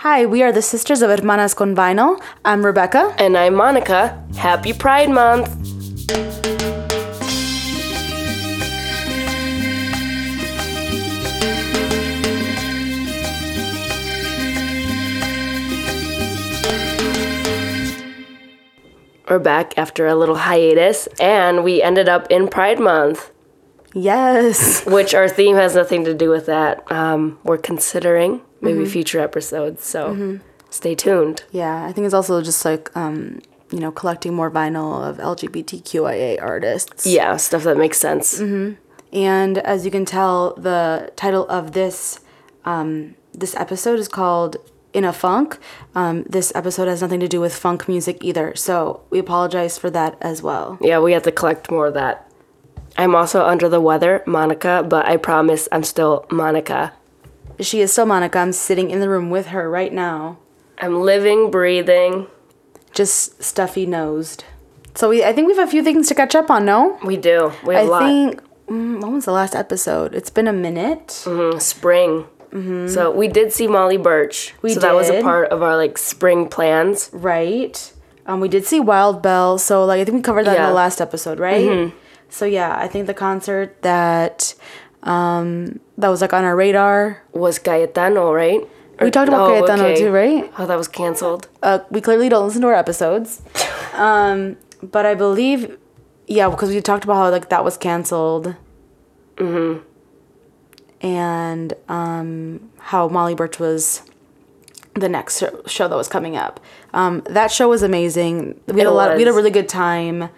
Hi, we are the Sisters of Hermanas con Vinyl. I'm Rebecca. And I'm Monica. Happy Pride Month! We're back after a little hiatus, and we ended up in Pride Month, Yes. which our theme has nothing to do with that. Um, we're considering maybe future episodes, so stay tuned. Yeah, I think it's also just like, um, you know, collecting more vinyl of LGBTQIA artists. Yeah, stuff that makes sense. And as you can tell, the title of this um, this episode is called "In a Funk." Um, this episode has nothing to do with funk music either, so we apologize for that as well. Yeah, we have to collect more of that. I'm also under the weather, Monica, but I promise I'm still Monica. She is still Monica. I'm sitting in the room with her right now, I'm living, breathing. just stuffy nosed. So we, I think we have a few things to catch up on. No, We do. We have I a lot. I think mm, when was the last episode? It's been a minute. Mm, spring. So we did see Molly Burch. Mm-hmm. We so that was a part of our like spring plans. Right. Um, we did see Wild Belle, so like I think we covered that in the last episode, right? Hmm. So yeah, I think the concert that um that was like on our radar. Was Cayetano, right? We talked about Cayetano too, right? Oh, that was canceled. Uh, we clearly don't listen to our episodes. Um, but I believe, yeah, because we talked about how like that was canceled. Mm-hmm. And um, how Molly Burch was the next show, show that was coming up. Um, that show was amazing. We had It a lot. Of, We had a really good time.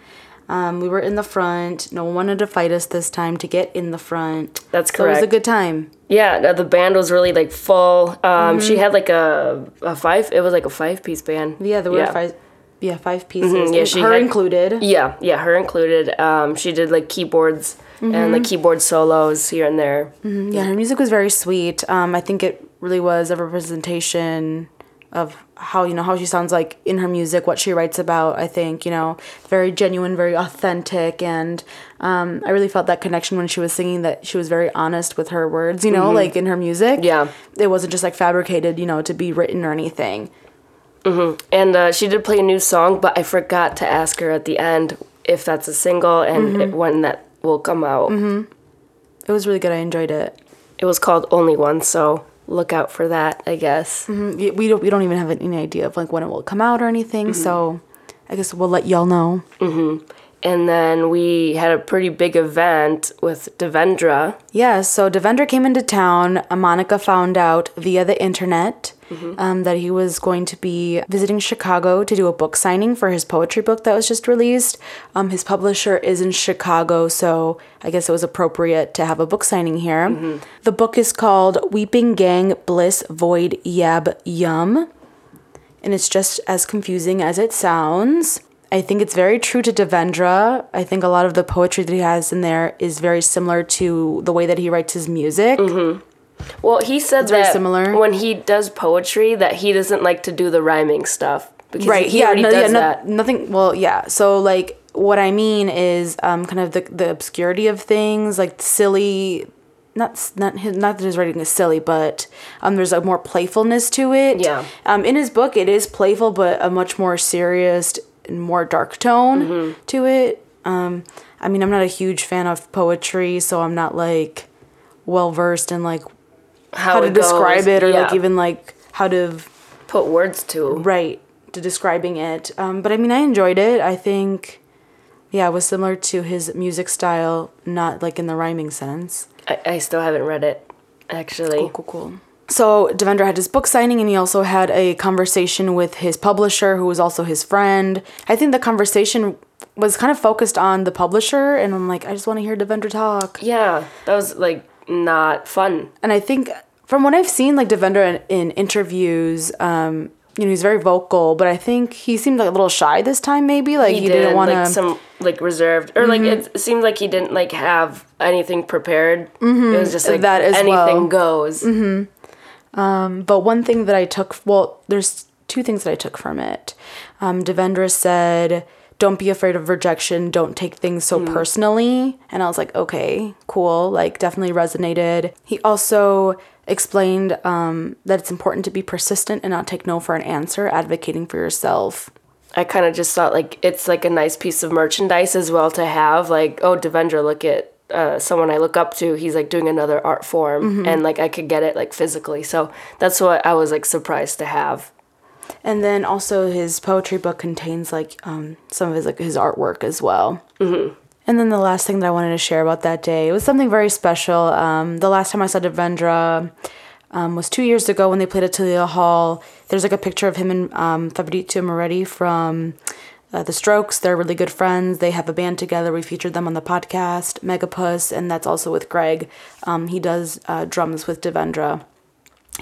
Um, we were in the front. No one wanted to fight us this time to get in the front. That's So it was a good time. Yeah, the band was really like full. Um, Mm-hmm. She had like a, a five. It was like a five piece band. Yeah, there were yeah. five. Yeah, five pieces. Mhm, yeah, she her had- included. Yeah, yeah, her included. Um, she did like keyboards and Mm-hmm. like keyboard solos here and there. Yeah, her music was very sweet. Um, I think it really was a representation of how you know how she sounds like in her music, what she writes about. I think you know very genuine, very authentic, and um, I really felt that connection when she was singing. That she was very honest with her words. You know, like in her music. Yeah. it wasn't just like fabricated. You know, to be written or anything. And uh, she did play a new song, but I forgot to ask her at the end if that's a single and Mm-hmm. when that will come out. It was really good. I enjoyed it. It was called Only One, so look out for that, I guess. Mm, We we don't we don't even have any idea of like when it will come out or anything. So I guess we'll let y'all know. And then we had a pretty big event with Devendra. Yeah, so Devendra came into town. Monica found out via the internet um, that he was going to be visiting Chicago to do a book signing for his poetry book that was just released. Um, his publisher is in Chicago, so I guess it was appropriate to have a book signing here. The book is called Weeping Gang Bliss Void Yab Yum, and it's just as confusing as it sounds. I think it's very true to Devendra. I think a lot of the poetry that he has in there is very similar to the way that he writes his music. Well, he said that similar. when he does poetry, that he doesn't like to do the rhyming stuff because Right. he yeah. already no, does yeah, no- that. nothing. Well, yeah. So like, what I mean is, um, kind of the the obscurity of things, like silly. Not not his, not that his writing is silly, but um, there's a more playfulness to it. Yeah. Um, in his book, it is playful, but a much more serious more dark tone Mm-hmm. to it. Um, I mean, I'm not a huge fan of poetry, so I'm not like well versed in like how, to it describe goes. it or like even like how to put words to. right to describing it um, but i mean i enjoyed it i think yeah it was similar to his music style not like in the rhyming sense I, I still haven't read it, actually. cool cool cool so devendra had his book signing and he also had a conversation with his publisher who was also his friend i think the conversation was kind of focused on the publisher and i'm like i just want to hear devendra talk Yeah, that was like not fun. and I think from what I've seen, like Devendra in, in interviews, um, you know, he's very vocal, but I think he seemed like a little shy this time. Maybe like he, He, didn't did want like to. some like reserved or like mm-hmm. it seemed like he didn't like have anything prepared. Mm-hmm. It was just like That anything well. goes. Mm-hmm. But one thing that I took, well, there's two things that I took from it. Um, Devendra said, "Don't be afraid of rejection. Don't take things so personally." And I was like, "Okay, cool." Like definitely resonated. He also explained um, that it's important to be persistent and not take no for an answer, advocating for yourself. I kind of just thought like it's like a nice piece of merchandise as well to have. Like, oh, Devendra, look at uh, someone I look up to. He's like doing another art form, Mm-hmm. and like I could get it like physically. So that's what I was like surprised to have. And then also his poetry book contains like um, some of his like his artwork as well. Mm-hmm. And then the last thing that I wanted to share about that day it was something very special. Um, the last time I saw Devendra um, was two years ago when they played at Thalia Hall. There's like a picture of him and um, Fabrizio Moretti from uh, The Strokes. They're really good friends. They have a band together. We featured them on the podcast, Megapuss, and that's also with Greg. Um, he does uh, drums with Devendra.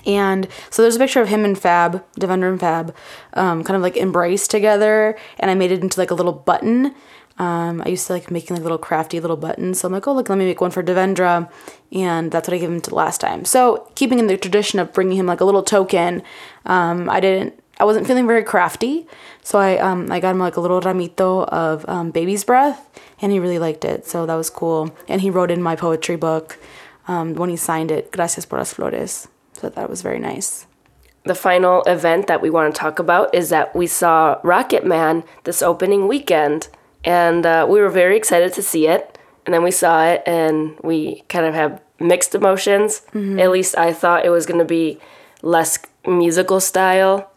And so there's a picture of him and Fab, Devendra and Fab, um, kind of like embraced together, and I made it into like a little button. Um, I used to like making like little crafty little buttons, so I'm like, oh look, let me make one for Devendra, and that's what I gave him to last time. So keeping in the tradition of bringing him like a little token, um, I didn't, I wasn't feeling very crafty, so I um, I got him like a little ramito of um, baby's breath, and he really liked it, so that was cool. And he wrote in my poetry book um, when he signed it, "Gracias por las flores." So that was very nice. The final event that we want to talk about is that we saw Rocketman this opening weekend, and uh, we were very excited to see it. And then we saw it, and we kind of have mixed emotions. At least I thought it was going to be less musical style.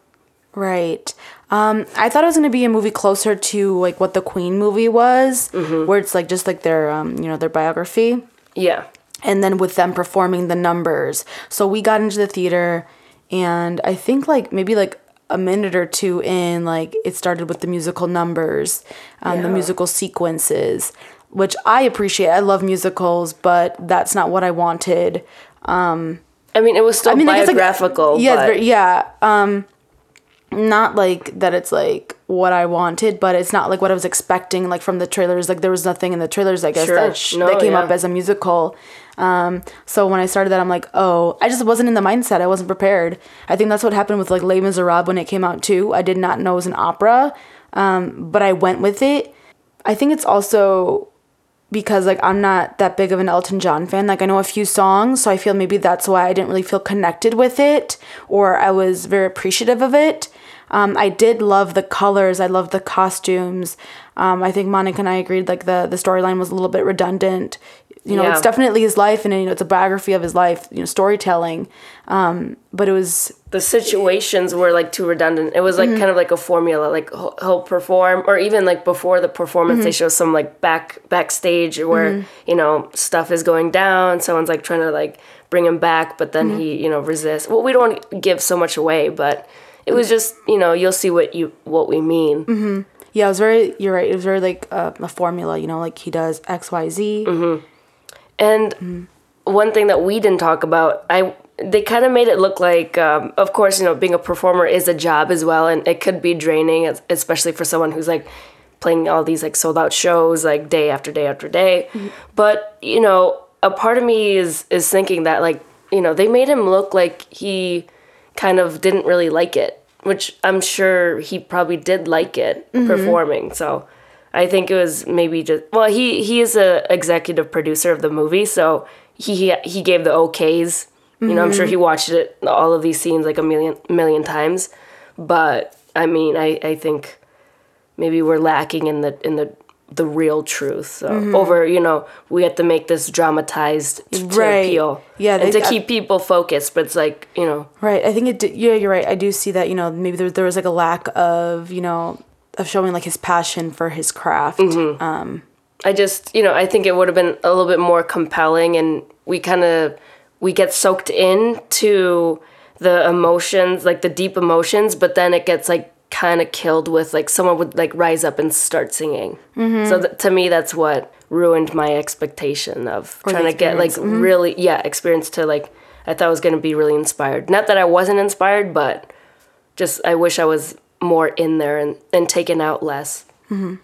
Right. Um, I thought it was gonna be a movie closer to like what the Queen movie was, where it's like just like their um, you know their biography, Yeah. and then with them performing the numbers. So we got into the theater, and I think like maybe like a minute or two in, like it started with the musical numbers, um, the musical sequences, which I appreciate. I love musicals, but that's not what I wanted. Um, I mean, it was still I mean, I guess, like, biographical. yeah, yeah. Um, not like that. It's like what I wanted, but it's not like what I was expecting. Like from the trailers, like there was nothing in the trailers. I guess Sure. that sh- No, that came yeah. up as a musical. Um, so when I started that, I'm like, oh, I just wasn't in the mindset. I wasn't prepared. I think that's what happened with like Les Miserables when it came out too. I did not know it was an opera, um, but I went with it. I think it's also because like I'm not that big of an Elton John fan. Like I know a few songs, so I feel maybe that's why I didn't really feel connected with it or I was very appreciative of it. Um, I did love the colors. I loved the costumes. Um, I think Monica and I agreed like the the storyline was a little bit redundant. You know, Yeah. it's definitely his life, and you know, it's a biography of his life. You know, storytelling. Um, but it was the situations were like too redundant. It was like Mm-hmm. kind of like a formula. Like he'll, perform, or even like before the performance, Mm-hmm. they show some like back backstage where you know stuff is going down. Someone's like trying to like bring him back, but then Mm-hmm. he you know resists. Well, we don't give so much away, but it was just you know you'll see what you what we mean. Mm-hmm. yeah, it was very. You're right. It was very like uh, a formula. You know, like he does X, Y, Z. And one thing that we didn't talk about, I they kind of made it look like, um, of course, you know, being a performer is a job as well, and it could be draining, especially for someone who's like playing all these like sold out shows like day after day after day. But you know, a part of me is is thinking that like you know they made him look like he kind of didn't really like it, which I'm sure he probably did like it mm-hmm. performing. So I think it was maybe just well he he is a executive producer of the movie, so he he gave the okays. You know, I'm sure mm-hmm. he watched it all of these scenes like a million million times, but I mean, I I think maybe we're lacking in the in the the real truth. So over, you know, we have to make this dramatized t- to Right. appeal. Yeah, and to keep people focused. But it's like, you know, Right. I think it. Did, yeah, you're right. I do see that. You know, maybe there there was like a lack of you know of showing like his passion for his craft. Um, I just, you know, I think it would have been a little bit more compelling and we kind of we get soaked into the emotions, like the deep emotions, but then it gets like kind of killed with like someone would like rise up and start singing. Mm-hmm. So th- to me that's what ruined my expectation of the trying to get like experience. Mm-hmm. really yeah, experience to like I thought I was to be really inspired. Not that I wasn't inspired, but just I wish I was more in there and and taken out less. Mm-hmm.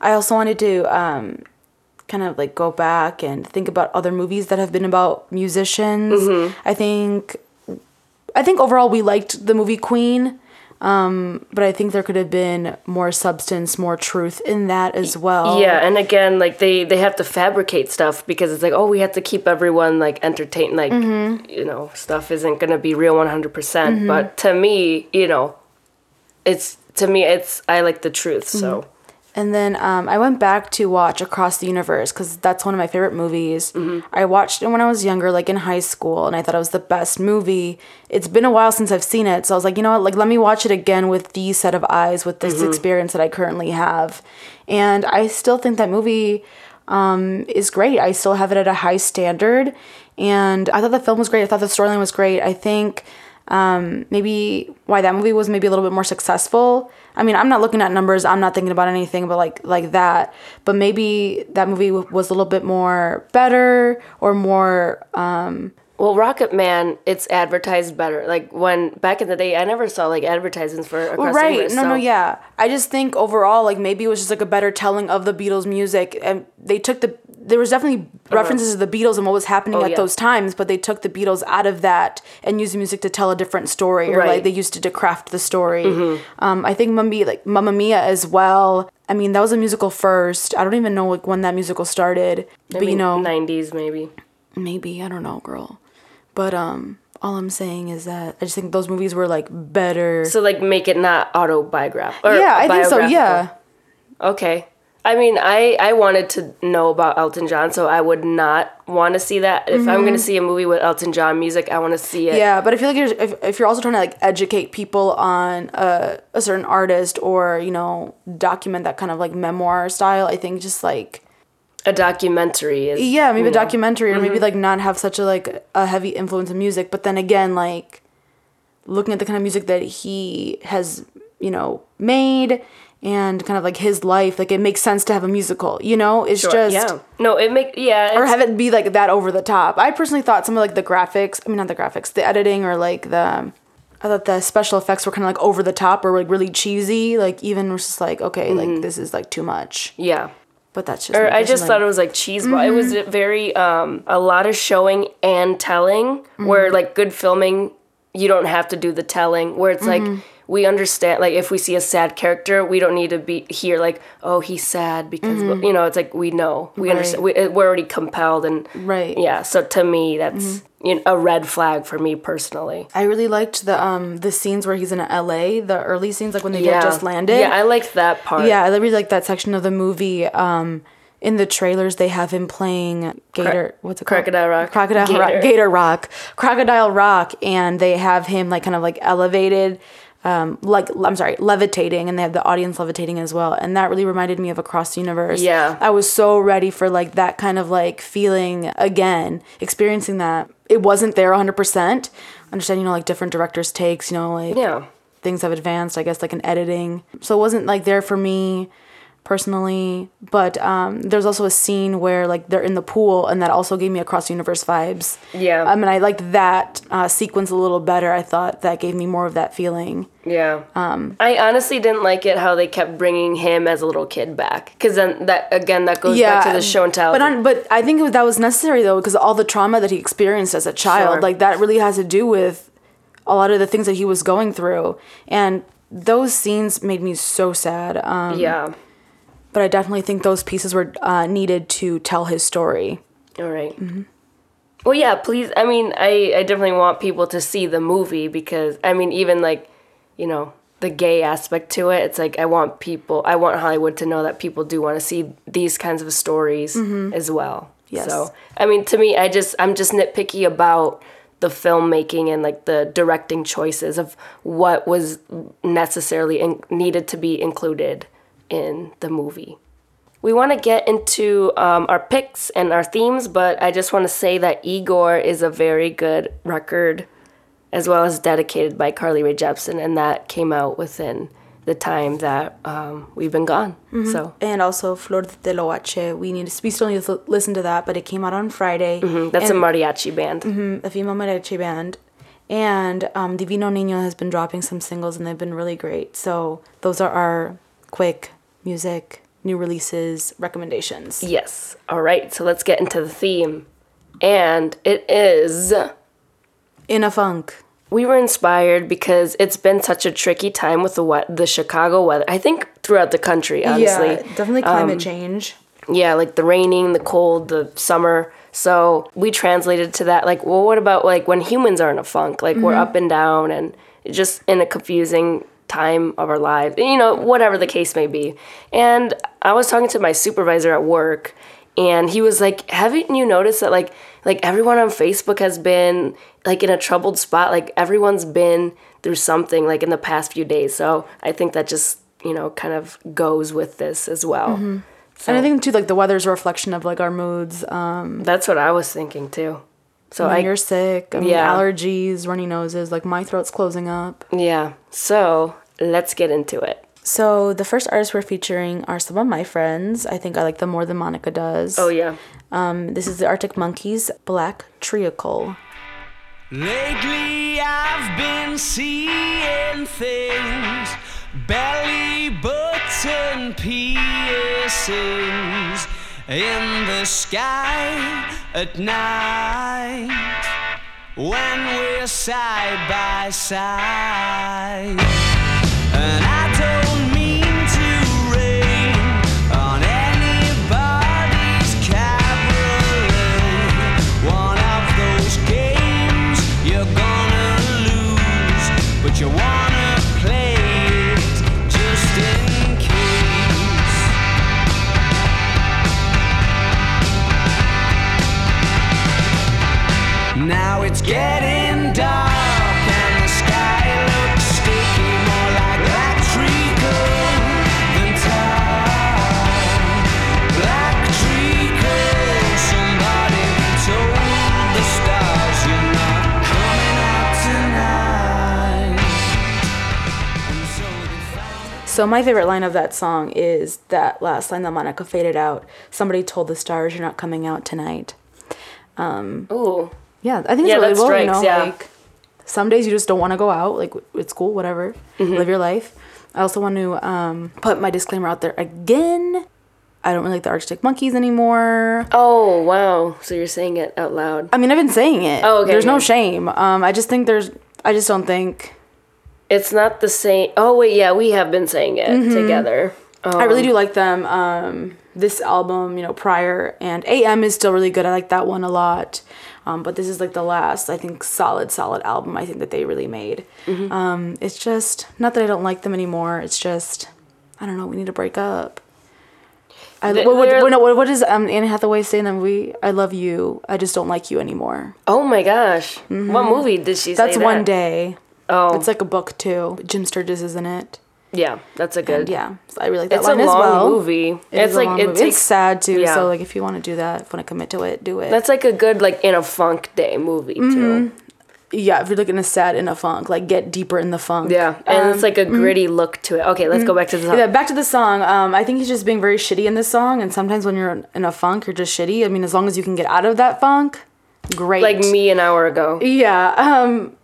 I also wanted to um, kind of like go back and think about other movies that have been about musicians. I think, I think overall we liked the movie Queen. Um, but I think there could have been more substance, more truth in that as well. Yeah, and again, like they they have to fabricate stuff because it's like, oh, we have to keep everyone like entertained. Like, Mm-hmm. you know, stuff isn't gonna be real one hundred percent. But to me, you know, it's to me, it's I like the truth. So And then um, I went back to watch Across the Universe because that's one of my favorite movies. I watched it when I was younger, like in high school, and I thought it was the best movie. It's been a while since I've seen it, so I was like, you know what, like let me watch it again with these set of eyes, with this experience that I currently have. And I still think that movie um, is great. I still have it at a high standard, and I thought the film was great. I thought the storyline was great. I think um, maybe why that movie was maybe a little bit more successful. I mean, I'm not looking at numbers. I'm not thinking about anything, but like like that. But maybe that movie w- was a little bit more better or more. Um, well, Rocketman, it's advertised better. Like when back in the day, I never saw like advertisements for Across right? No, no, yeah. I just think overall, like maybe it was just like a better telling of the Beatles' music, and they took the. There was definitely references to the Beatles and what was happening. Oh, at yeah. those times, but they took the Beatles out of that and used music to tell a different story, or like Right. Mm-hmm. they used it to craft the story. Um, I think Mamma like Mamma Mia as well. I mean, that was a musical first. I don't even know like when that musical started, but you know, nineties maybe. maybe I don't know, girl. But um, all I'm saying is that I just think those movies were like better. So like make it not autobiographical. yeah, I think so. Yeah. Okay. I mean, I I wanted to know about Elton John, so I would not want to see that. If I'm going to see a movie with Elton John music, I want to see it. Mm-hmm. Yeah, but I feel like you're, if, if you're also trying to like educate people on a, a certain artist or you know document that kind of like memoir style, I think just like A documentary is yeah, maybe a know. documentary or maybe Mm-hmm. like not have such a like a heavy influence of music. But then again, like looking at the kind of music that he has you know made and kind of like his life, like it makes sense to have a musical. You know, it's Sure, just yeah. No, it make yeah. or have it be like that over the top. I personally thought some of like the graphics, I mean not the graphics, the editing or like the I thought the special effects were kind of like over the top or like really cheesy. Like even was just like okay, like this is like too much. yeah. But that's just Or I just thought it was like cheese ball. It was Mm-hmm. very um a lot of showing and telling. Where Mm-hmm. like good filming, you don't have to do the telling. Where it's Mm-hmm. like we understand. Like if we see a sad character, we don't need to be here like oh he's sad because you know it's like we know we understand. We, we're already compelled and Mm-hmm. Right. Mm-hmm. Yeah. So to me, that's you know, a red flag for me personally. I really liked the um the scenes where he's in LA, the early scenes like when they had just landed. Yeah, I liked that part. Yeah, I really like that section of the movie. Um, in the trailers, they have him playing Gator. what's it called? Crocodile Rock. Crocodile Gator. Rock. Gator Rock. Crocodile Rock, and they have him like kind of like elevated. Um, like I'm sorry, levitating, and they have the audience levitating as well, and that really reminded me of Across the Universe. Yeah. I was so ready for like that kind of like feeling again, experiencing that. It wasn't there 100. percent Understand, you know, like different directors' takes, you know, like Yeah. things have advanced, I guess, like in editing. So it wasn't like there for me personally. But um, there's also a scene where like they're in the pool, and that also gave me across universe vibes. Yeah. I mean, I liked that uh, sequence a little better. I thought that gave me more of that feeling. Yeah. Um, I honestly didn't like it how they kept bringing him as a little kid back because then that again that goes back to the show and tell. But on, but I think was, that was necessary though because all the trauma that he experienced as a child, Sure. like that really has to do with a lot of the things that he was going through, and those scenes made me so sad. Um, yeah. But I definitely think those pieces were uh, needed to tell his story. All right. Well, yeah. Please. I mean, I I definitely want people to see the movie because I mean, even like, you know, the gay aspect to it. It's like I want people. I want Hollywood to know that people do want to see these kinds of stories as well. Yes. So I mean, to me, I just I'm just nitpicky about the filmmaking and like the directing choices of what was necessarily in, needed to be included in the movie. We want to get into um, our picks and our themes, but I just want to say that Igor is a very good record, as well as dedicated by Carly Rae Jepsen, and that came out within the time that um, we've been gone. So And also Flor de Toloache, we need to, we still need to listen to that, but it came out on Friday. that's and, a mariachi band. a female mariachi band. And um, Divino Niño has been dropping some singles and they've been really great. So those are our quick music, new releases, recommendations. Yes. All right. So let's get into the theme, and it is In a funk. we were inspired because it's been such a tricky time with the we- the Chicago weather. I think throughout the country, honestly. Yeah, definitely um, climate change. Yeah, like the raining, the cold, the summer. So we translated to that like, well, what about like when humans are in a funk? Like we're mm-hmm. up and down and just in a confusing time of our lives. You know, whatever the case may be. And I was talking to my supervisor at work and he was like, "Haven't you noticed that like like everyone on Facebook has been like in a troubled spot? Like everyone's been through something like in the past few days." So I think that just, you know, kind of goes with this as well. And I think too, like the weather's a reflection of like our moods. Um, That's what I was thinking too. So when I you're sick, I mean, Yeah. allergies, runny noses, like my throat's closing up. yeah. So let's get into it. So the first artists we're featuring are some of my friends. I think I like them more than Monica does. Oh yeah. Um, this is the Arctic Monkeys, Black Treacle. Lately I've been seeing things belly button piercings in the sky at night when we're side by side. So my favorite line of that song is that last line that Monica faded out. Somebody told the stars you're not coming out tonight. Ooh. Yeah, I think Yeah, it's really well, you know, yeah. like some days you just don't want to go out, like it's cool, whatever. Mm-hmm. Live your life. I also want to um, put my disclaimer out there again. I don't really like the Arctic Monkeys anymore. Oh wow. So you're saying it out loud. I mean, I've been saying it. Oh, okay, There's no shame. Um, I just think there's. I just don't think. It's not the same. Oh wait, yeah, we have been saying it together. Oh, I really do like them. Um, this album, you know, prior and AM is still really good. I like that one a lot. Um, but this is like the last, I think, solid, solid album I think that they really made. Mm-hmm. Um, it's just not that I don't like them anymore. It's just I don't know. We need to break up. I, what, what, what, what, does um, Anne Hathaway say in the movie? I love you. I just don't like you anymore. Oh my gosh. What movie did she say Mm-hmm. That's one day. Oh. It's like a book too. Jim Sturgess is in it. yeah, that's a good. And yeah, so I really like that It's a line as long well. movie. It it's a like long it movie. takes it's sad too. yeah. So like if you want to do that, if you want to commit to it, do it. That's like a good like in a funk day movie Mm-hmm. too. yeah, if you're looking to sad in a funk, like get deeper in the funk. Yeah, and it's like a gritty look to it. Okay, let's go back to the song. Um, mm-hmm. Yeah, back to the song. Um, I think he's just being very shitty in this song, and sometimes when you're in a funk, you're just shitty. I mean, as long as you can get out of that funk, great. Like me an hour ago. Yeah. Um,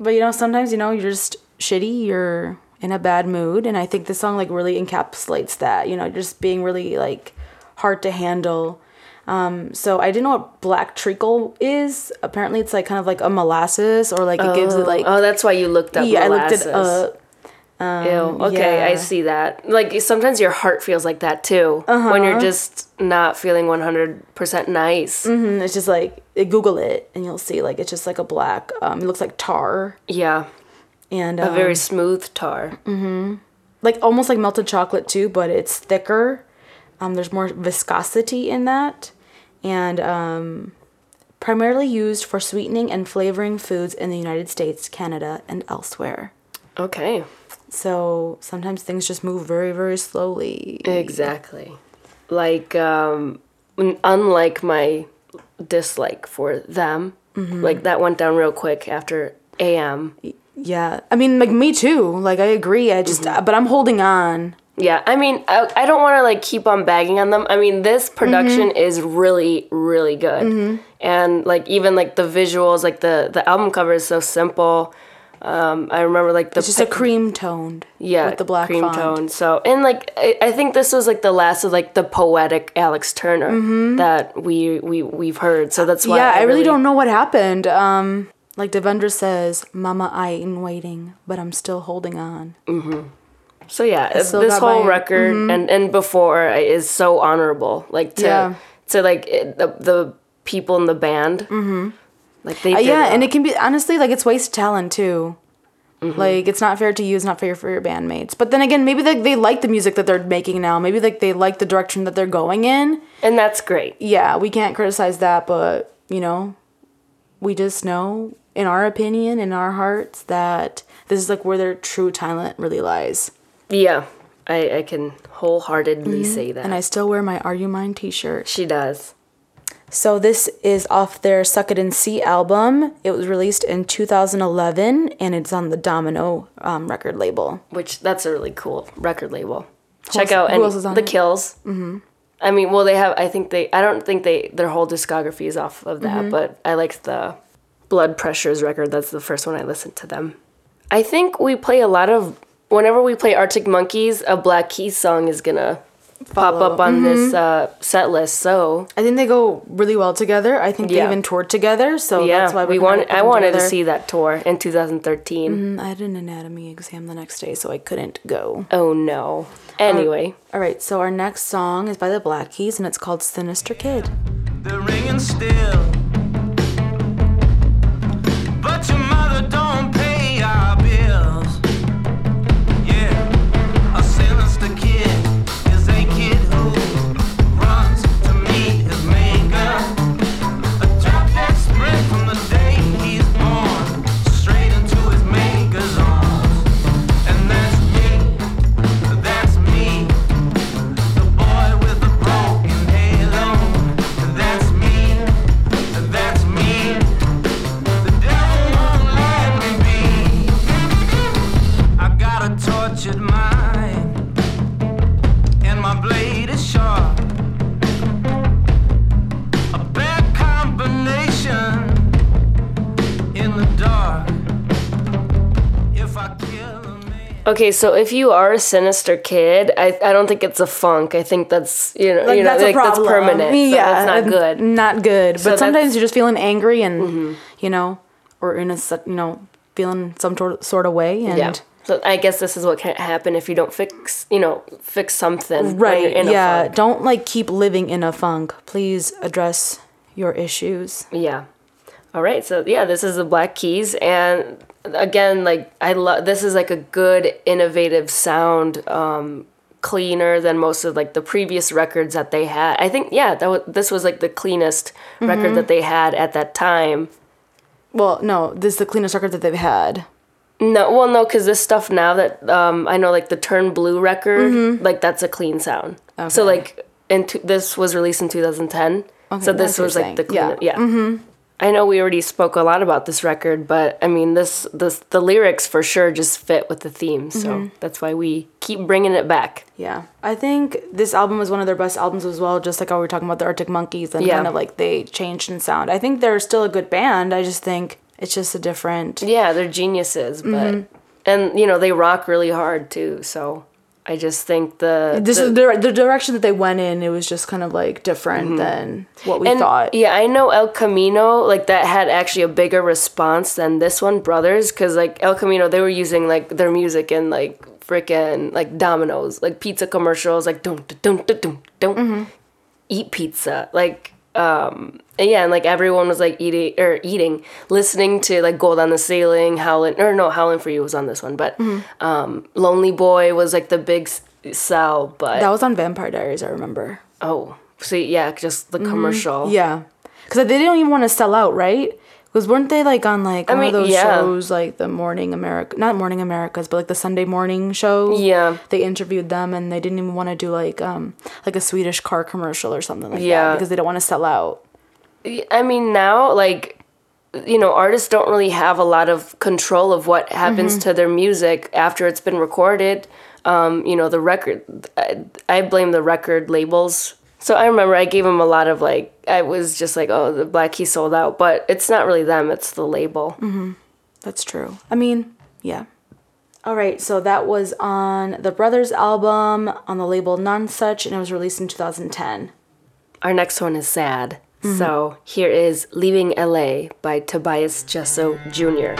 but you know, sometimes you know you're just shitty. You're in a bad mood, and I think this song like really encapsulates that. You know, just being really like hard to handle. Um, so I didn't know what black treacle is. Apparently, it's like kind of like a molasses, or like it gives it like Oh, that's why you looked up. yeah. molasses. I looked it up. Ew. Okay, I see that. Like sometimes your heart feels like that too when Uh-huh. you're just not feeling 100% nice. Mm, It's just like Google it, and you'll see like it's just like a black. Um, it looks like tar, Yeah, and a um, very smooth tar. Mhm. like almost like melted chocolate too, but it's thicker. Um, there's more viscosity in that, and um, primarily used for sweetening and flavoring foods in the United States, Canada, and elsewhere. Okay, So sometimes things just move very, very slowly. exactly. Like um unlike my dislike for them, Mm-hmm. like that went down real quick after AM. Yeah, I mean, like me too. Like I agree. I just, but I'm holding on. Yeah, I mean, I, I don't want to like keep on bagging on them. I mean, this production is really, really good, and like even like the visuals, like the the album cover is so simple. Um, I remember like the It's just a cream toned. yeah with the black cream font. tone. So and like I, I think this was like the last of like the poetic Alex Turner that we we we've heard. So that's why Mm-hmm. yeah, I really, don't know what happened. Um, Like Devendra says, Mama, I ain't waiting, but I'm still holding on. So yeah, this whole record and and before is so honorable. Like to Yeah. to like it, the the people in the band. Mm-hmm. Like they Uh, yeah, and it can be honestly like it's wasted talent too. Mm-hmm. Like it's not fair to you, it's not fair for your bandmates. But then again, maybe they, they like the music that they're making now. Maybe like they like the direction that they're going in. and that's great. Yeah, we can't criticize that, but you know, we just know in our opinion, in our hearts, that this is like where their true talent really lies. Yeah, I I can wholeheartedly say that. Mm-hmm. And I still wear my Are You Mine t-shirt. she does. So this is off their Suck It and See album. It was released in 2011 and it's on the Domino um, record label. which that's a really cool record label. Who Check else- out who any, else is on the it? Kills. Mm-hmm. I mean, well, they have. I think they. I don't think they. Their whole discography is off of that, Mm-hmm. but I liked the Blood Pressures record. That's the first one I listened to them. I think we play a lot of. Whenever we play Arctic Monkeys, a Black Keys song is gonna pop up on this uh, set list. So I think they go really well together. I think they even toured together, so yeah, that's why we we're want. I them wanted to see that tour in 2013. Mm, I had an anatomy exam the next day, so I couldn't go. Oh no. Anyway, All right, so our next song is by the Black Keys, and it's called "Sinister Kid." They're ringing still. Okay, so if you are a sinister kid, I, I don't think it's a funk. I think that's you know Like you know that's like that's permanent. so yeah, that's not good. Not good. So but sometimes Mm-hmm. you're just feeling angry, and you know, or in a you know feeling some sort of way, and Yeah. So I guess this is what can happen if you don't fix you know fix something. right, in a yeah. funk. Don't like keep living in a funk. Please address your issues. Yeah. All right. So yeah, this is the Black Keys, and again, like I love this is like a good innovative sound. Um, cleaner than most of like the previous records that they had. I think yeah, that was, this was like the cleanest Mm-hmm. record that they had at that time. Well, no, this is the cleanest record that they've had. No, well, no, because this stuff now that um, I know, like the Turn Blue record, like that's a clean sound. Okay. So Mm-hmm. Like, and this was released in 2010. Okay, so this was like the clean. Yeah. Mm-hmm. I know we already spoke a lot about this record, but I mean, this this the lyrics for sure just fit with the theme. So Mm-hmm. that's why we keep bringing it back. Yeah, I think this album was one of their best albums as well. Just like how we were talking about the Arctic Monkeys and Yeah. kind of like they changed in sound. I think they're still a good band. I just think it's just a different. Yeah, they're geniuses, but Mm-hmm. and you know they rock really hard too. So I just think the This the- is the, the direction that they went in. It was just kind of like different than what we Mm-hmm. and thought. yeah, I know El Camino like that had actually a bigger response than this one, Brothers, because like El Camino they were using like their music and like freaking like Domino's, like pizza commercials, like don't don't don't don't don't Mm-hmm. eat pizza, like um and yeah, and like everyone was like eating or eating, listening to like Gold on the Ceiling, Howlin' or no, Howlin' for You was on this one, but Mm-hmm. um Lonely Boy was like the big sell, but That was on Vampire Diaries. I remember. oh, see, yeah, just the commercial. Mm-hmm. Yeah, because they didn't even want to sell out, right? Because weren't they like on like one mean, of those yeah. shows, like the Morning America, not Morning Americas, but like the Sunday morning show? Yeah. They interviewed them, and they didn't even want to do like um like a Swedish car commercial or something like Yeah. that because they don't want to sell out. I mean, now, like, you know, artists don't really have a lot of control of what happens Mm-hmm. to their music after it's been recorded. Um, you know, the record, I, I blame the record labels. So I remember I gave him a lot of, like, I was just like, oh, the Black Key sold out. But it's not really them, it's the label. Mm-hmm. That's true. I mean, yeah. All right, so that was on the Brothers album on the label Nonesuch, and it was released in 2010. Our next one is Sad. So here is Leaving LA by Tobias Jesso Jr.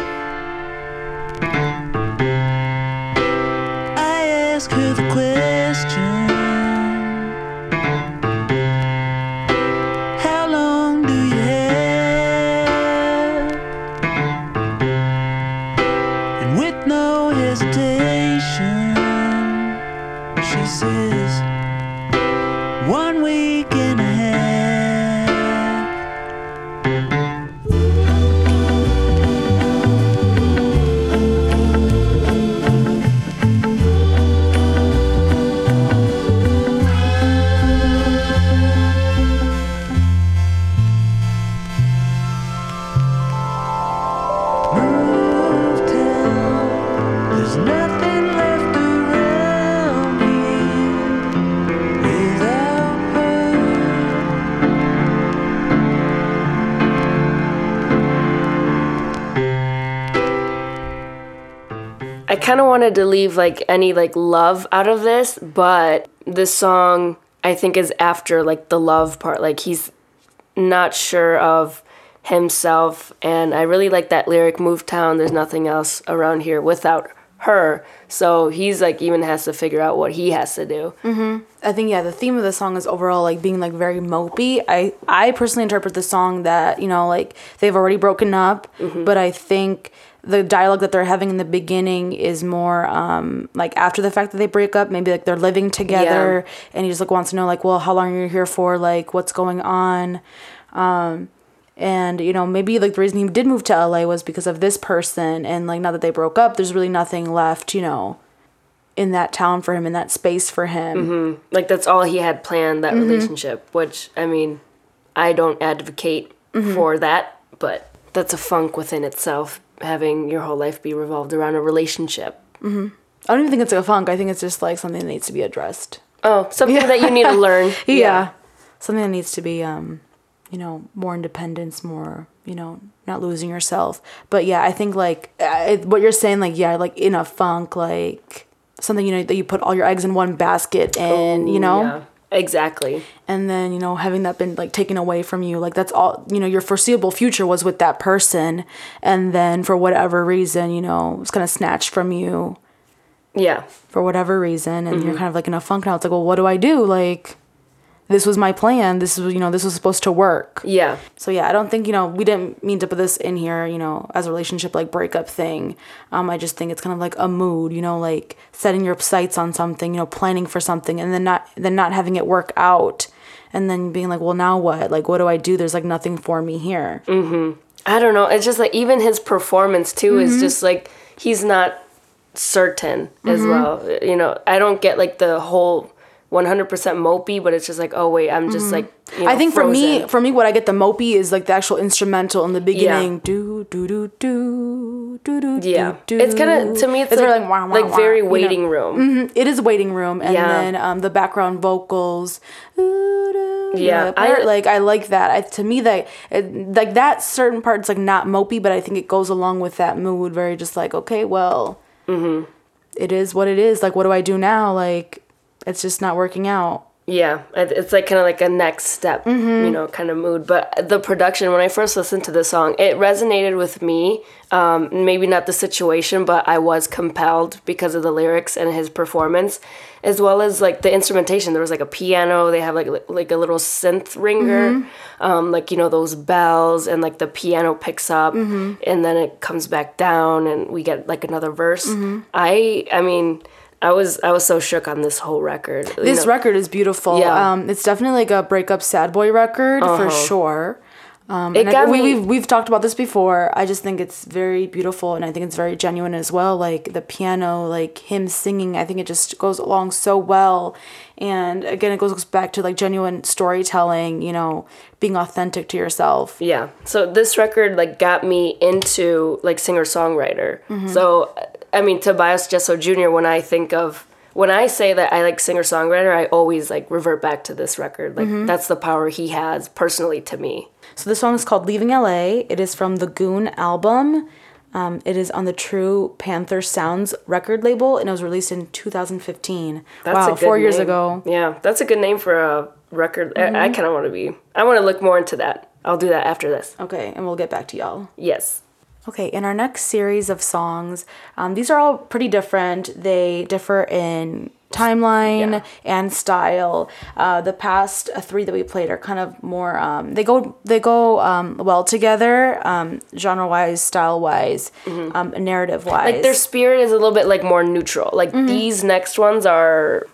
kind of wanted to leave like any like love out of this, but this song I think is after like the love part. Like he's not sure of himself, and I really like that lyric "Move town, there's nothing else around here without her." So he's like even has to figure out what he has to do. Mhm. I think yeah, the theme of the song is overall like being like very mopey. I I personally interpret the song that you know like they've already broken up, but I think the dialogue that they're having in the beginning is more um like after the fact that they break up. Maybe like they're living together, and he just like wants to know like well how long are you here for? Like what's going on? Um, and you know maybe like the reason he did move to LA was because of this person, and like now that they broke up, there's really nothing left. You know. In that town for him, in that space for him. Like that's all he had planned that relationship, which I mean, I don't advocate for that, but that's a funk within itself having your whole life be revolved around a relationship. I don't even think it's a funk. I think it's just like something that needs to be addressed. Oh, something that you need to learn. Yeah. Something that needs to be, um, you know, more independence, more, you know, not losing yourself. But yeah, I think like uh, what you're saying, like, yeah, like in a funk, like something, you know, that you put all your eggs in one basket and, you know, Yeah, exactly. and then, you know, having that been like taken away from you, like that's all, you know, your foreseeable future was with that person. And then for whatever reason, you know, it's kind of snatched from you. Yeah. for whatever reason and you're mm-hmm. kind of like in a funk now it's like well what do i do like this was my plan this was you know this was supposed to work Yeah. so yeah i don't think you know we didn't mean to put this in here you know as a relationship like breakup thing um i just think it's kind of like a mood you know like setting your sights on something you know planning for something and then not then not having it work out and then being like well now what like what do i do there's like nothing for me here Mm-hmm. I don't know. It's just like even his performance too is Mm-hmm. just like he's not certain as Mm-hmm. well. You know, I don't get like the whole 100% mopey, but it's just like, oh wait, I'm just like. You know, Mm-hmm. I think for me, for me, what I get the mopey is like the actual instrumental in the beginning. Do do do do do do. yeah, do, it's kind of to me, it's, It's like, very like, wah, wah, like wah, very you know? waiting room. It is waiting room, and Yeah. then um, the background vocals. Yeah, I- like I like that. I, to me, that it, like that certain part's like not mopey, but I think it goes along with that mood. Very just like okay, well, Mm-hmm. it is what it is. Like, what do I do now? Like, it's just not working out. Yeah, it's like kind of like a next step, Mm-hmm. you know, kind of mood. But the production, when I first listened to the song, it resonated with me. Um, maybe not the situation, but I was compelled because of the lyrics and his performance, as well as like the instrumentation. There was like a piano. They have like like a little synth ringer, Mm-hmm. um, like you know those bells, and like the piano picks up, Mm-hmm. and then it comes back down, and we get like another verse. Mm-hmm. I, I mean. I was I was so shook on this whole record. you This know. record is beautiful. Yeah. Um, it's definitely like a breakup sad boy record for sure. Um, It and I- got we, me- we've we've talked about this before. I just think it's very beautiful, and I think it's very genuine as well. Like the piano, like him singing, I think it just goes along so well. And again, it goes back to like genuine storytelling. You know, being authentic to yourself. Yeah. So this record like got me into like singer songwriter. Mm-hmm. So I mean Tobias Jesso Jr. When I think of when I say that I like singer songwriter, I always like revert back to this record. Like mm-hmm. that's the power he has personally to me. So the song is called "Leaving LA." It is from the Goon album. Um, it is on the True Panther Sounds record label, and it was released in 2015. That's wow, four years ago. Yeah, that's a good name for a record. I, I kind of want to be. I want to look more into that. I'll do that after this. Okay, and we'll get back to y'all. Yes. Okay, in our next series of songs, um, these are all pretty different. They differ in timeline Yeah. and style. Uh, the past three that we played are kind of more. Um, they go they go um, well together, um, genre wise, style wise, um, narrative wise. Mm-hmm. Like their spirit is a little bit like more neutral. Like these next ones are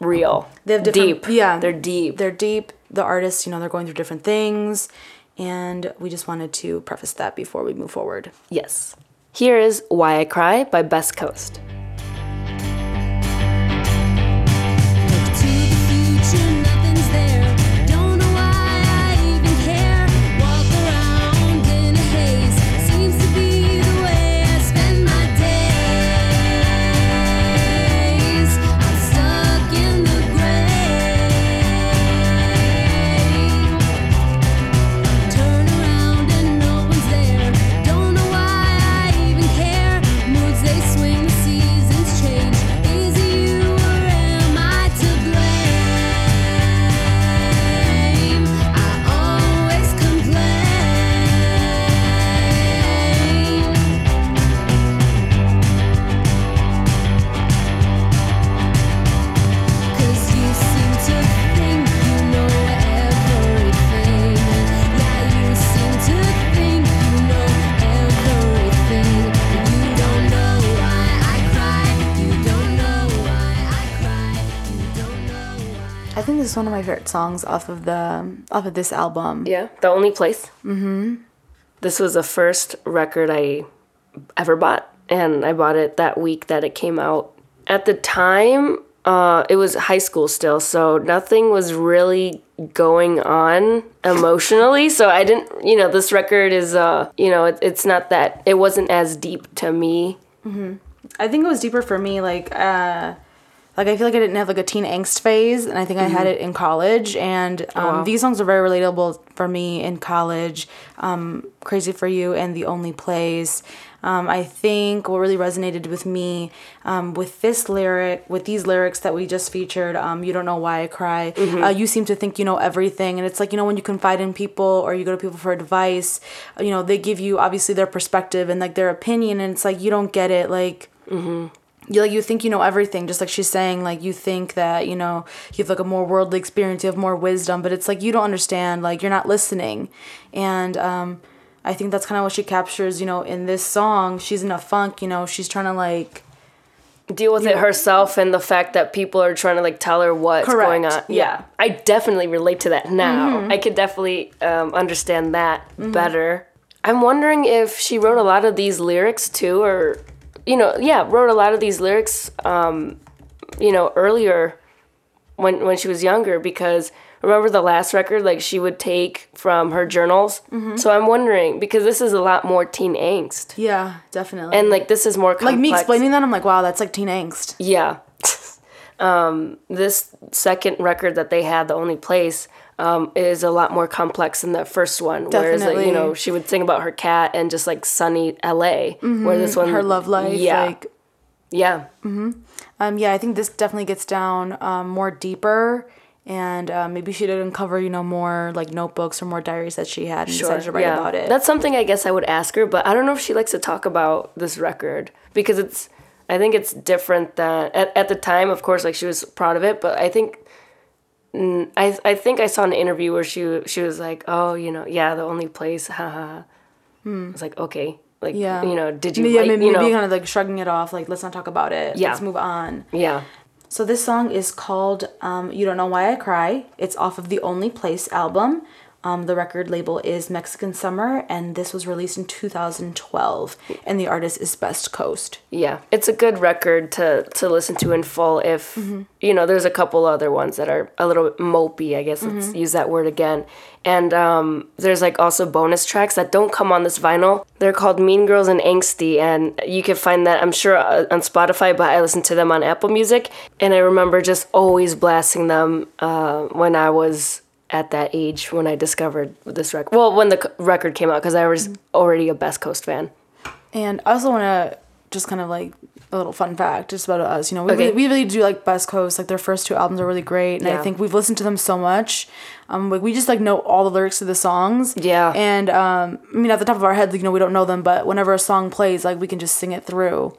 real. They have deep. yeah. They're deep. they're deep. The artists, you know, they're going through different things, and we just wanted to preface that before we move forward. yes. Here is Why I Cry by Best Coast. Is one of my favorite songs off of the off of this album. Yeah. The Only Place. Mm-hmm. This was the first record I ever bought, and I bought it that week that it came out. At the time, uh, it was high school still, so nothing was really going on emotionally. So I didn't, you know, this record is, uh, you know, it, it's not that, it wasn't as deep to me. I think it was deeper for me. Like, uh, like I feel like I didn't have like a teen angst phase, and I think I had it in college. And um, wow. these songs are very relatable for me in college. Um, Crazy for You and The Only Place. Um, I think what really resonated with me um, with this lyric, with these lyrics that we just featured, um, You Don't Know Why I Cry, uh, you seem to think you know everything. And it's like, you know, when you confide in people or you go to people for advice, you know, they give you obviously their perspective and like their opinion. And it's like, you don't get it. Like, you like you think you know everything just like she's saying like you think that you know you have like a more worldly experience you have more wisdom but it's like you don't understand like you're not listening and um i think that's kind of what she captures you know in this song she's in a funk you know she's trying to like Deal with it herself and the fact that people are trying to like tell her what's Correct, going on. yeah. I definitely relate to that now. I could definitely um, understand that better. I'm wondering if she wrote a lot of these lyrics too, or, you know, yeah, wrote a lot of these lyrics, um, you know, earlier when when she was younger because remember the last record like she would take from her journals. So I'm wondering because this is a lot more teen angst. yeah definitely And like this is more complex. like me explaining that i'm like wow that's like teen angst Yeah. um, this second record that they had, The Only Place, um, is a lot more complex than that first one. Whereas, like, you know, she would sing about her cat and just like sunny LA. Where this one, Mm-hmm. her love life Yeah. like yeah. Um, yeah, I think this definitely gets down um, more deeper, and uh, maybe she did uncover, you know, more like notebooks or more diaries that she had and decided to write yeah. about it. That's something I guess I would ask her, but I don't know if she likes to talk about this record because it's. I think it's different than at, at the time. Of course, like she was proud of it, but I think. Mm, I, I think I saw an interview where she she was like, oh, you know, yeah, the only place, haha. It's like okay, like Hmm. yeah, you know, did you Yeah, like, maybe, you know, maybe kind of like shrugging it off, like let's not talk about it. Yeah. let's move on. yeah, So this song is called um, "You Don't Know Why I Cry." It's off of the Only Place album. Um, the record label is Mexican Summer, and this was released in 2012. And the artist is Best Coast. yeah. It's a good record to to listen to in full. If Mm-hmm. you know, there's a couple other ones that are a little bit mopey. I guess Mm-hmm. let's use that word again. And um, there's like also bonus tracks that don't come on this vinyl. They're called Mean Girls and Angsty, and you can find that I'm sure uh, on Spotify, but I listen to them on Apple Music. And I remember just always blasting them uh, when I was at that age when I discovered this record. Well, when the c- record came out, because I was Mm-hmm. already a Best Coast fan. And I also want to just kind of like a little fun fact just about us. You know, we, Okay. really, we really do like Best Coast. Like their first two albums are really great, and I Yeah. think we've listened to them so much. Um, like we just like know all the lyrics to the songs. Yeah. And um, I mean, at the top of our heads, like, you know, we don't know them, but whenever a song plays, like we can just sing it through.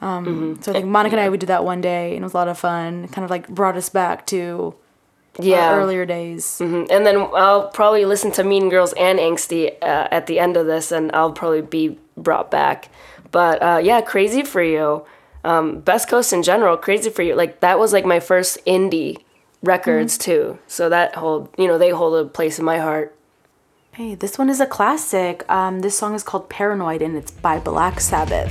Um, Mm-hmm. So I think Monica and I we did that one day, and it was a lot of fun. Kind of like brought us back to Yeah. our earlier days. Mhm. And then I'll probably listen to Mean Girls and Angsty uh, at the end of this, and I'll probably be brought back. But uh, yeah, Crazy for You, um, Best Coast in general, Crazy for You, like that was like my first indie records too. So that hold, you know, they hold a place in my heart. Hey, this one is a classic. Um, this song is called Paranoid, and it's by Black Sabbath.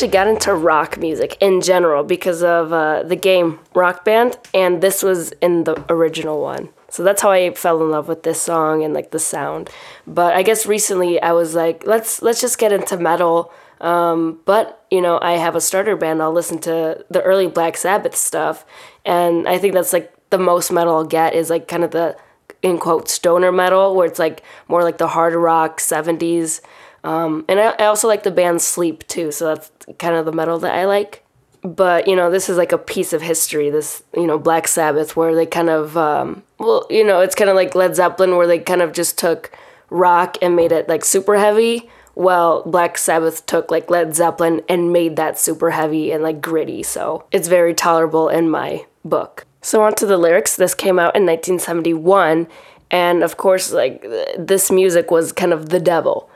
Actually got into rock music in general because of uh, the game Rock Band, and this was in the original one. So that's how I fell in love with this song and like the sound. But I guess recently I was like, let's let's just get into metal. Um, but you know, I have a starter band. I'll listen to the early Black Sabbath stuff, and I think that's like the most metal I'll get is like kind of the in quote stoner metal, where it's like more like the hard rock '70s. Um, and I, I also like the band Sleep too, so that's kind of the metal that I like. But you know, this is like a piece of history. This you know Black Sabbath, where they kind of um, well, you know, it's kind of like Led Zeppelin, where they kind of just took rock and made it like super heavy. Well, Black Sabbath took like Led Zeppelin and made that super heavy and like gritty. So it's very tolerable in my book. So on to the lyrics. This came out in 1971, and of course, like th- this music was kind of the devil.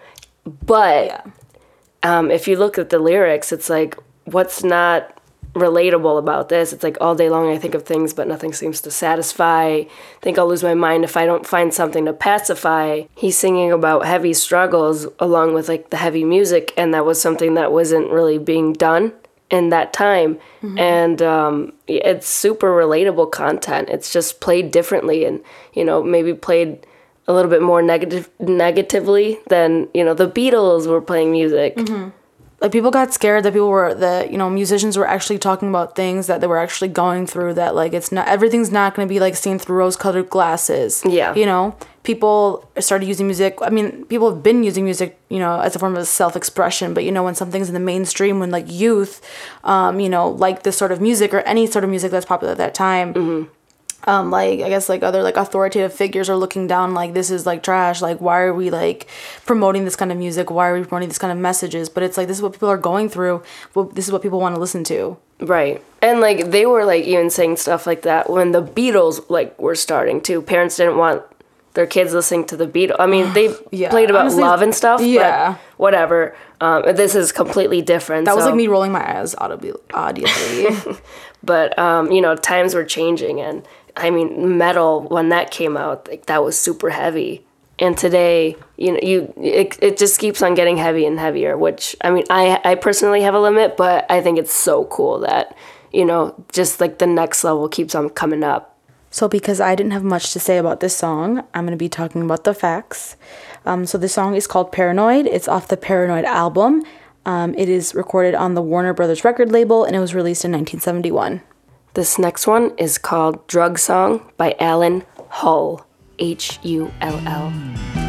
But um, if you look at the lyrics, it's like, what's not relatable about this? It's like all day long I think of things, but nothing seems to satisfy. Think I'll lose my mind if I don't find something to pacify. He's singing about heavy struggles along with like the heavy music, and that was something that wasn't really being done in that time. And um, it's super relatable content. It's just played differently, and you know maybe played a little bit more negative negatively than you know the Beatles were playing music. like people got scared that people were that you know musicians were actually talking about things that they were actually going through that like it's not everything's not going to be like seen through rose colored glasses Yeah. you know people started using music i mean people have been using music you know as a form of self-expression but you know when something's in the mainstream when like youth um you know like this sort of music or any sort of music that's popular at that time um like i guess like other like authoritative figures are looking down like this is like trash like why are we like promoting this kind of music why are we promoting this kind of messages but it's like this is what people are going through well this is what people want to listen to Right. And like they were like even saying stuff like that when the Beatles like were starting too. Parents didn't want their kids listening to the Beatles. I mean, they Yeah, played about honestly, love and stuff, yeah. but whatever. Um, this is completely different. that was like me rolling my eyes audibly audibly But um, you know, times were changing, and I mean, metal when that came out, like that was super heavy. And today, you know, you it, it just keeps on getting heavy and heavier. Which I mean, I I personally have a limit, but I think it's so cool that you know, just like the next level keeps on coming up. So, because I didn't have much to say about this song, I'm going to be talking about the facts. Um, so, the song is called Paranoid. It's off the Paranoid album. Um, it is recorded on the Warner Brothers record label and it was released in 1971. This next one is called Drug Song by Alan Hull. H U L L.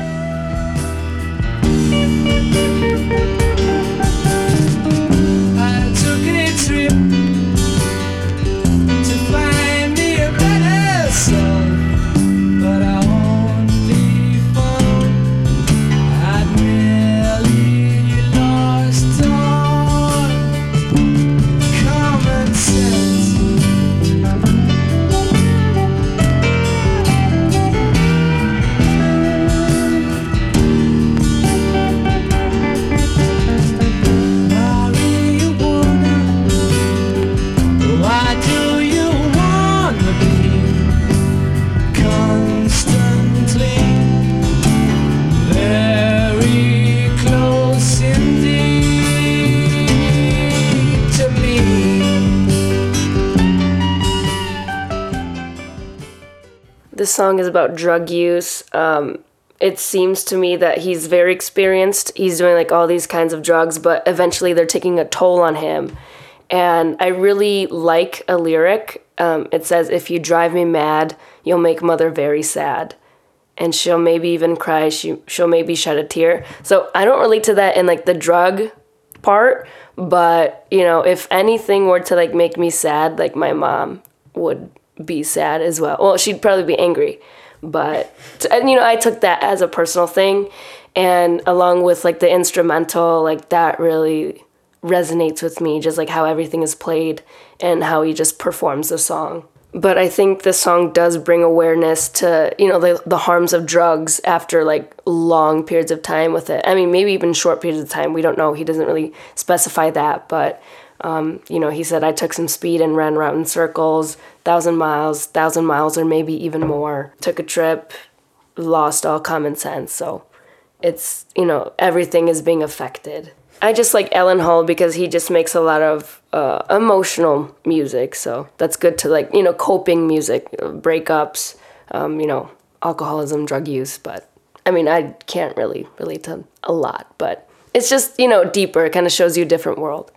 song is about drug use. Um, it seems to me that he's very experienced. He's doing like all these kinds of drugs, but eventually they're taking a toll on him. And I really like a lyric. Um, it says, If you drive me mad, you'll make mother very sad. And she'll maybe even cry. She, she'll maybe shed a tear. So I don't relate to that in like the drug part. But, you know, if anything were to like make me sad, like my mom would be sad as well. Well, she'd probably be angry. But, and, you know, I took that as a personal thing. And along with like the instrumental, like that really resonates with me, just like how everything is played and how he just performs the song. But I think the song does bring awareness to, you know, the, the harms of drugs after like long periods of time with it. I mean, maybe even short periods of time. We don't know. He doesn't really specify that. But, um, you know, he said, I took some speed and ran around in circles, thousand miles, thousand miles, or maybe even more. Took a trip, lost all common sense. So it's, you know, everything is being affected. I just like Alan Hull because he just makes a lot of uh, emotional music. So that's good to like, you know, coping music, breakups, um, you know, alcoholism, drug use. But I mean, I can't really relate to a lot, but it's just, you know, deeper. It kind of shows you a different world.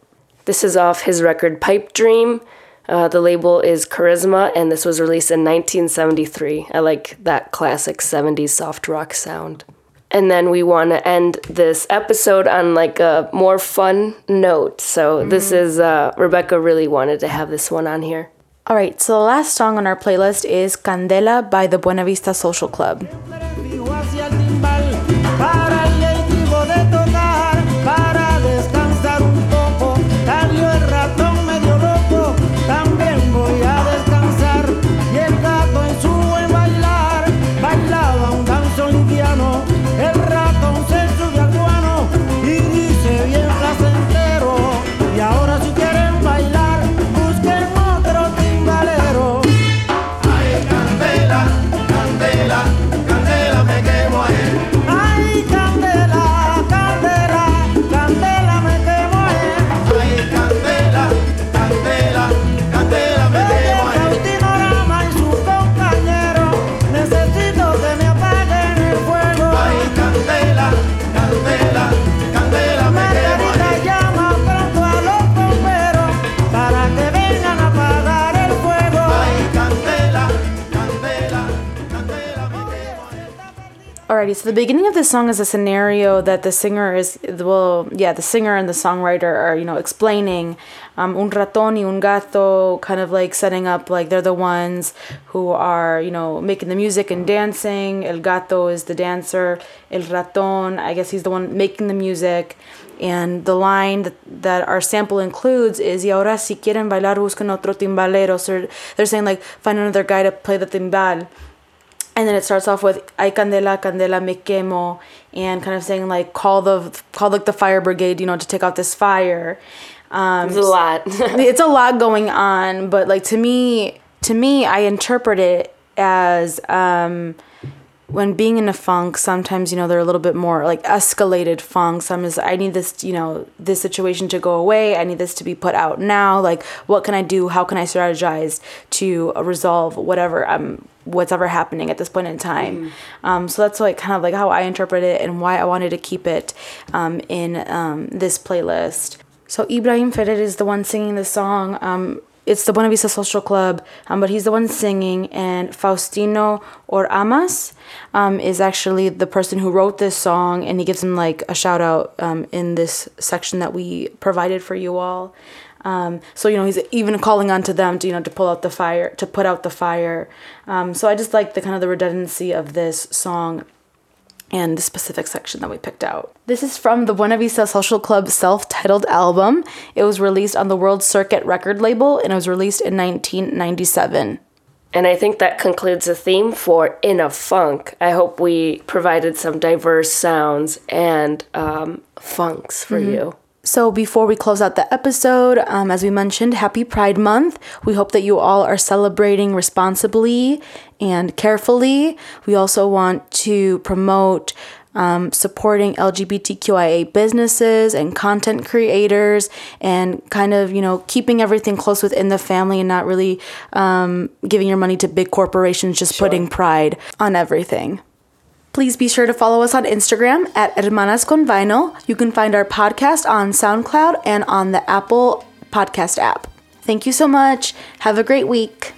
This is off his record Pipe Dream. Uh, the label is Charisma, and this was released in 1973. I like that classic 70s soft rock sound. And then we want to end this episode on like a more fun note. So this is uh, Rebecca really wanted to have this one on here. All right, so the last song on our playlist is Candela by the Buena Vista Social Club. So the beginning of this song is a scenario that the singer is, well, yeah, the singer and the songwriter are, you know, explaining. Um, un ratón y un gato, kind of like setting up like they're the ones who are, you know, making the music and dancing. El gato is the dancer. El ratón, I guess he's the one making the music. And the line that, that our sample includes is, y ahora si quieren bailar busquen otro timbalero. So they're saying like, find another guy to play the timbal and then it starts off with ay candela candela me quemo and kind of saying like call the call like the fire brigade you know to take out this fire. Um It's a lot. it's a lot going on but like to me to me i interpret it as um when being in a funk sometimes you know they're a little bit more like escalated funk. Some is i need this you know this situation to go away. I need this to be put out now. Like what can i do? How can i strategize to resolve whatever um what's ever happening at this point in time um so that's like kind of like how i interpret it and why i wanted to keep it um in um this playlist so Ibrahim Ferrer is the one singing the song. Um, it's the Buena Vista Social Club, um, but he's the one singing. And Faustino Oramas um, is actually the person who wrote this song, and he gives him like a shout out um, in this section that we provided for you all. Um, so you know he's even calling on to them to you know to pull out the fire, to put out the fire. Um, so I just like the kind of the redundancy of this song and the specific section that we picked out. This is from the Buena Vista Social Club self titled album. It was released on the World Circuit record label and it was released in 1997. And I think that concludes the theme for In a Funk. I hope we provided some diverse sounds and um, funks for you. So, before we close out the episode, um, as we mentioned, happy Pride Month. We hope that you all are celebrating responsibly and carefully. We also want to promote um, supporting LGBTQIA businesses and content creators, and kind of you know keeping everything close within the family and not really um, giving your money to big corporations, just putting pride on everything. Please be sure to follow us on Instagram at Hermanas con Vinyl. You can find our podcast on SoundCloud and on the Apple Podcast app. Thank you so much. Have a great week.